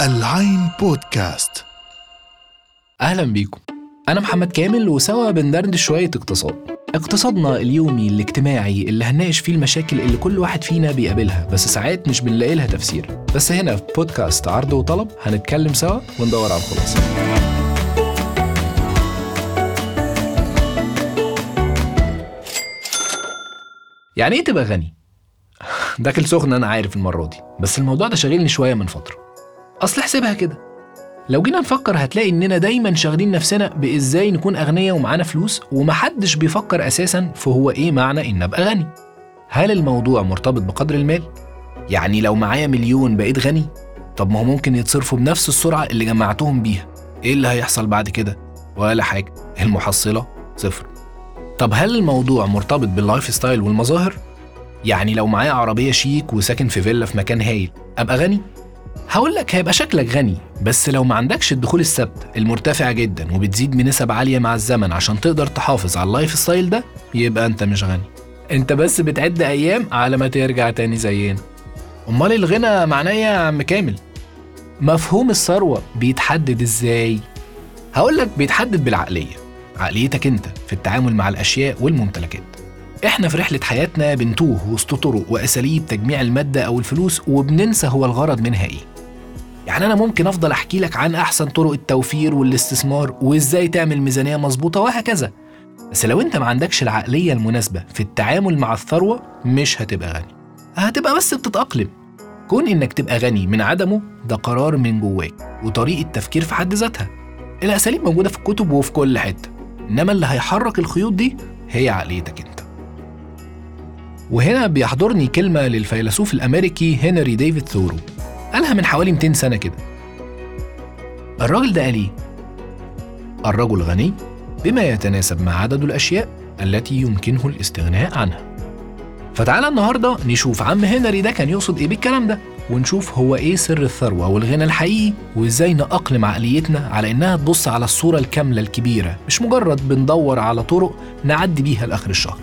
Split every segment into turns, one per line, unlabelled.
العين بودكاست.
أهلا بيكم. أنا محمد كامل وسوا بندردش شوية اقتصاد. اقتصادنا اليومي الاجتماعي اللي هنناقش فيه المشاكل اللي كل واحد فينا بيقابلها بس ساعات مش بنلاقي لها تفسير. بس هنا في بودكاست عرض وطلب هنتكلم سوا وندور على الخلاصة. يعني إيه تبقى غني؟ داخل سخن أنا عارف المرة دي بس الموضوع ده شاغلني شوية من فترة. أصل احسبها كده. لو جينا نفكر هتلاقي إننا دايما شاغلين نفسنا بإزاي نكون أغنياء ومعانا فلوس ومحدش بيفكر أساسا في هو إيه معنى إن أبقى غني. هل الموضوع مرتبط بقدر المال؟ يعني لو معايا مليون بقيت غني؟ طب ما هو ممكن يتصرفوا بنفس السرعة اللي جمعتهم بيها. إيه اللي هيحصل بعد كده؟ ولا حاجة. المحصلة صفر. طب هل الموضوع مرتبط بال lifestyle والمظاهر؟ يعني لو معايا عربية شيك وساكن في فيلا في مكان هايل أبقى غني؟ هقول لك هيبقى شكلك غني بس لو ما عندكش الدخول الثابت المرتفع جدا وبتزيد بنسب عالية مع الزمن عشان تقدر تحافظ على ال lifestyle ده يبقى أنت مش غني. أنت بس بتعد أيام على ما ترجع تاني زينا. أمال الغنى معناه إيه يا عم كامل؟ مفهوم الثروة بيتحدد إزاي؟ هقول لك بيتحدد بالعقلية عقليتك أنت في التعامل مع الأشياء والممتلكات. إحنا في رحلة حياتنا بنتوه وسط طرق وأساليب تجميع المادة أو الفلوس وبننسى هو الغرض منها إيه. يعني أنا ممكن أفضل أحكي لك عن أحسن طرق التوفير والاستثمار وإزاي تعمل ميزانية مظبوطة وهكذا. بس لو أنت ما عندكش العقلية المناسبة في التعامل مع الثروة مش هتبقى غني. هتبقى بس بتتأقلم. كون إنك تبقى غني من عدمه ده قرار من جواك وطريقة تفكير في حد ذاتها. الأساليب موجودة في الكتب وفي كل حتة. إنما اللي هيحرك الخيوط دي هي عقليتك أنت. وهنا بيحضرني كلمة للفيلسوف الأمريكي هنري ديفيد ثورو. قالها من حوالي 200 سنة كده. الراجل ده قال إيه؟ الرجل غني بما يتناسب مع عدد الأشياء التي يمكنه الاستغناء عنها. فتعالى النهاردة نشوف عم هنري ده كان يقصد إيه بالكلام ده ونشوف هو إيه سر الثروة والغنى الحقيقي وإزاي نأقلم عقليتنا على إنها تبص على الصورة الكاملة الكبيرة مش مجرد بندور على طرق نعدي بيها لآخر الشهر.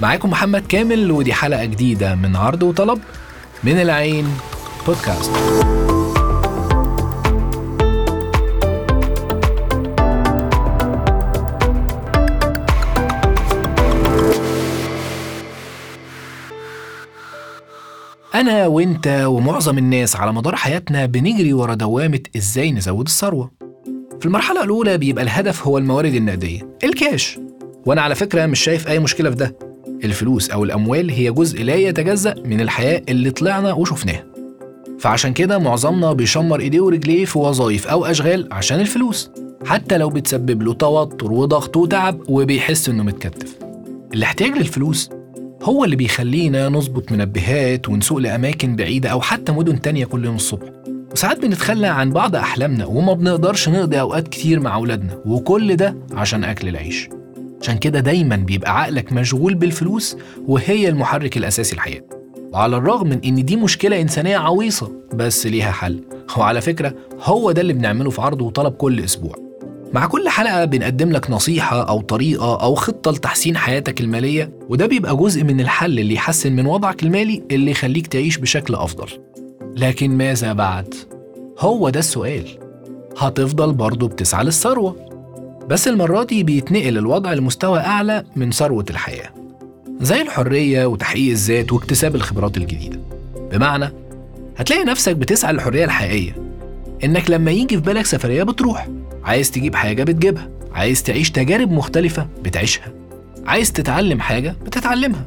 معاكم محمد كامل ودي حلقة جديدة من عرض وطلب من العين بودكاست. أنا وأنت ومعظم الناس على مدار حياتنا بنجري ورا دوامة إزاي نزود الثروة. في المرحلة الأولى بيبقى الهدف هو الموارد النقدية الكاش. وأنا على فكرة مش شايف أي مشكلة في ده. الفلوس أو الأموال هي جزء لا يتجزأ من الحياة اللي طلعنا وشفناها. فعشان كده معظمنا بيشمر إيديه ورجليه في وظائف أو أشغال عشان الفلوس. حتى لو بتسبب له توتر وضغط وتعب وبيحس إنه متكتف. الاحتياج للفلوس هو اللي بيخلينا نظبط منبهات ونسوق لأماكن بعيدة أو حتى مدن تانية كل يوم الصبح. وساعات بنتخلى عن بعض أحلامنا وما بنقدرش نقضي أوقات كتير مع أولادنا. وكل ده عشان أكل العيش. عشان كده دايما بيبقى عقلك مشغول بالفلوس وهي المحرك الأساسي الحياة. وعلى الرغم من إن دي مشكلة إنسانية عويصة بس ليها حل. وعلى فكرة هو ده اللي بنعمله في عرض وطلب كل أسبوع. مع كل حلقة بنقدم لك نصيحة أو طريقة أو خطة لتحسين حياتك المالية وده بيبقى جزء من الحل اللي يحسن من وضعك المالي اللي يخليك تعيش بشكل أفضل. لكن ماذا بعد؟ هو ده السؤال. هتفضل برضه بتسعى للثروة. بس المرة دي بيتنقل الوضع لمستوى أعلى من ثروة الحياة زي الحرية وتحقيق الذات واكتساب الخبرات الجديدة. بمعنى هتلاقي نفسك بتسعى للحرية الحقيقية. إنك لما يجي في بالك سفرية بتروح عايز تجيب حاجة بتجيبها عايز تعيش تجارب مختلفة بتعيشها عايز تتعلم حاجة بتتعلمها.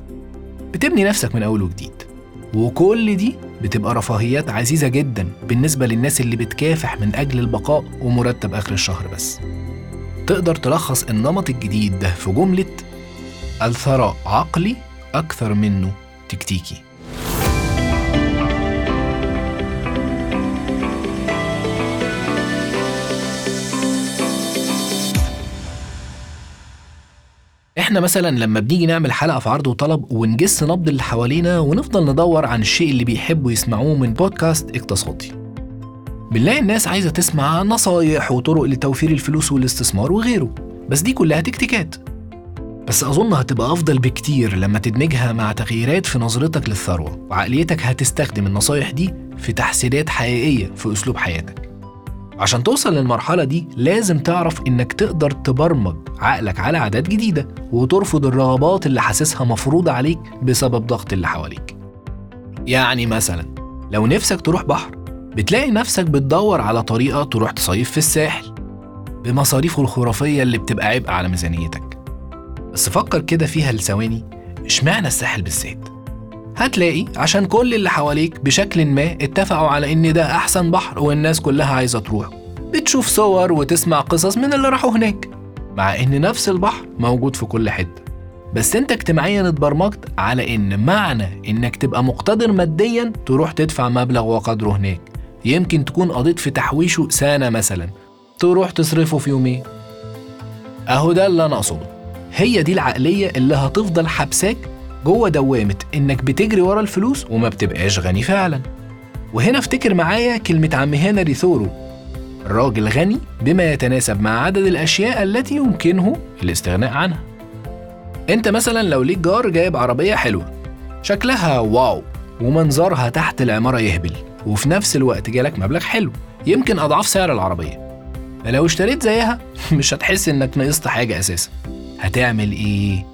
بتبني نفسك من أول وجديد. وكل دي بتبقى رفاهيات عزيزة جدا بالنسبة للناس اللي بتكافح من أجل البقاء ومرتب آخر الشهر بس. تقدر تلخص النمط الجديد ده في جملة الثراء عقلي أكثر منه تكتيكي. إحنا مثلا لما بنيجي نعمل حلقة في عرض وطلب ونجس نبض اللي حوالينا ونفضل ندور عن الشيء اللي بيحبوا يسمعوه من بودكاست اقتصادي. بنلاقي الناس عايزة تسمع نصايح وطرق لتوفير الفلوس والاستثمار وغيره. بس دي كلها تكتيكات. بس أظن هتبقى أفضل بكتير لما تدمجها مع تغييرات في نظرتك للثروة وعقليتك هتستخدم النصايح دي في تحسينات حقيقية في أسلوب حياتك. عشان توصل للمرحلة دي لازم تعرف إنك تقدر تبرمج عقلك على عادات جديدة وترفض الرغبات اللي حاسسها مفروضة عليك بسبب ضغط اللي حواليك. يعني مثلا لو نفسك تروح بحر بتلاقي نفسك بتدور على طريقة تروح تصيف في الساحل بمصاريفه الخرافية اللي بتبقى عبء على ميزانيتك. بس فكر كده فيها لثواني اشمعنى الساحل بالذات؟ هتلاقي عشان كل اللي حواليك بشكل ما اتفقوا على إن ده أحسن بحر والناس كلها عايزة تروح. بتشوف صور وتسمع قصص من اللي راحوا هناك مع إن نفس البحر موجود في كل حتة. بس أنت اجتماعيا اتبرمجت على إن معنى إنك تبقى مقتدر ماديا تروح تدفع مبلغ وقدره هناك. يمكن تكون قضيت في تحويشه سنة مثلا. تروح تصرفه في يومين. أهو ده اللي أنا أقصده. هي دي العقلية اللي هتفضل حبساك جوه دوامة إنك بتجري ورا الفلوس وما بتبقاش غني فعلا. وهنا افتكر معايا كلمة عم هنري ثورو. الراجل غني بما يتناسب مع عدد الأشياء التي يمكنه الاستغناء عنها. أنت مثلا لو ليك جار جايب عربية حلوة. شكلها واو. ومنظرها تحت العمارة يهبل وفي نفس الوقت جالك مبلغ حلو يمكن أضعاف سعر العربية. فلو اشتريت زيها مش هتحس إنك نقصت حاجة أساسا. هتعمل إيه؟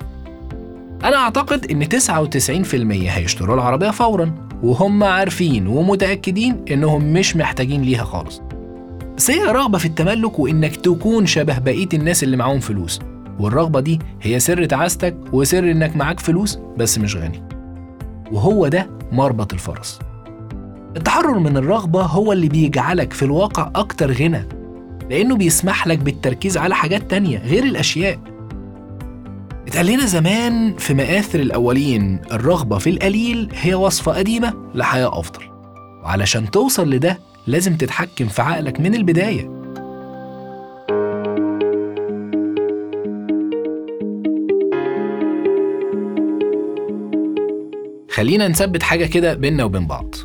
أنا أعتقد إن 99% هيشتروا العربية فورا وهم عارفين ومتأكدين إنهم مش محتاجين ليها خالص. بس هي رغبة في التملك وإنك تكون شبه بقية الناس اللي معاهم فلوس. والرغبة دي هي سر تعاستك وسر إنك معاك فلوس بس مش غني. وهو ده مربط الفرس. التحرر من الرغبة هو اللي بيجعلك في الواقع أكتر غنى لأنه بيسمح لك بالتركيز على حاجات تانية غير الأشياء. اتقال لنا زمان في مآثر الأولين الرغبة في القليل هي وصفة قديمة لحياة أفضل وعلشان توصل لده لازم تتحكم في عقلك من البداية. خلينا نثبت حاجة كده بينا وبين بعض.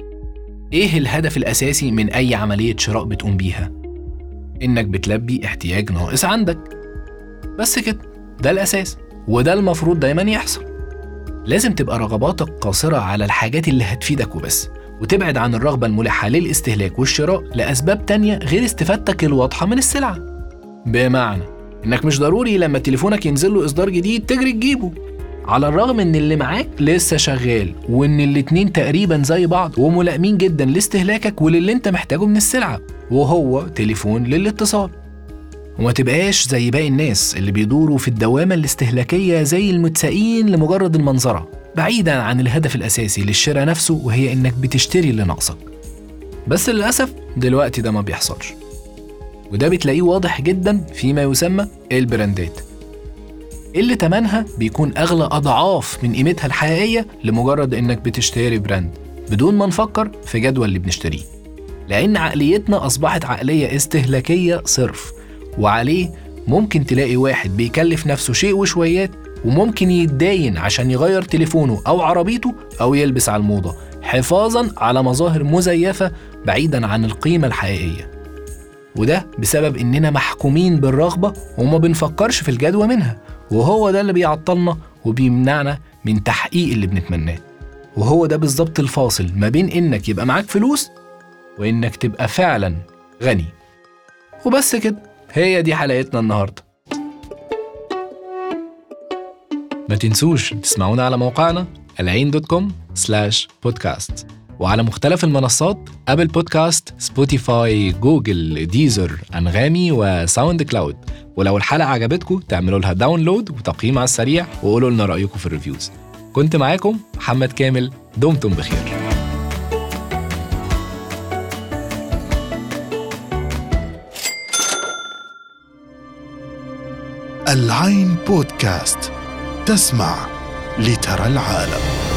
إيه الهدف الأساسي من أي عملية شراء بتقوم بيها؟ إنك بتلبي احتياج ناقص عندك. بس كده ده الأساس وده المفروض دايما يحصل. لازم تبقى رغباتك قاصرة على الحاجات اللي هتفيدك وبس وتبعد عن الرغبة الملحة للاستهلاك والشراء لأسباب تانية غير استفادتك الواضحة من السلعة. بمعنى إنك مش ضروري لما تليفونك ينزل له إصدار جديد تجري تجيبه. على الرغم إن اللي معاك لسه شغال وإن الاتنين تقريبا زي بعض وملائمين جدا لاستهلاكك وللي أنت محتاجه من السلعة وهو تليفون للاتصال. وما تبقاش زي باقي الناس اللي بيدوروا في الدوامة الاستهلاكية زي المتساقين لمجرد المنظرة بعيدا عن الهدف الأساسي للشراء نفسه وهي إنك بتشتري اللي ناقصك. بس للأسف دلوقتي ده ما بيحصلش. وده بتلاقيه واضح جدا فيما يسمى البراندات. اللي تمنها بيكون أغلى أضعاف من قيمتها الحقيقية لمجرد إنك بتشتري براند بدون ما نفكر في جدول اللي بنشتريه. لأن عقليتنا أصبحت عقلية استهلاكية صرف وعليه ممكن تلاقي واحد بيكلف نفسه شيء وشويات وممكن يتداين عشان يغير تليفونه أو عربيته أو يلبس على الموضة حفاظا على مظاهر مزيفة بعيدا عن القيمة الحقيقية. وده بسبب إننا محكومين بالرغبة وما بنفكرش في الجدوى منها. وهو ده اللي بيعطلنا وبيمنعنا من تحقيق اللي بنتمناه. وهو ده بالظبط الفاصل ما بين إنك يبقى معاك فلوس وإنك تبقى فعلا غني. وبس كده هي دي حلقتنا النهارده. ما تنسوش تسمعونا على موقعنا العين dot com slash podcast وعلى مختلف المنصات Apple Podcasts Spotify Google Deezer أنغامي و SoundCloud ولو الحلقة عجبتكم تعملوا لها download وتقييم على السريع وقولوا لنا رأيكم في ال reviews كنت معاكم محمد كامل. دمتم بخير.
العين بودكاست تسمع لترى العالم.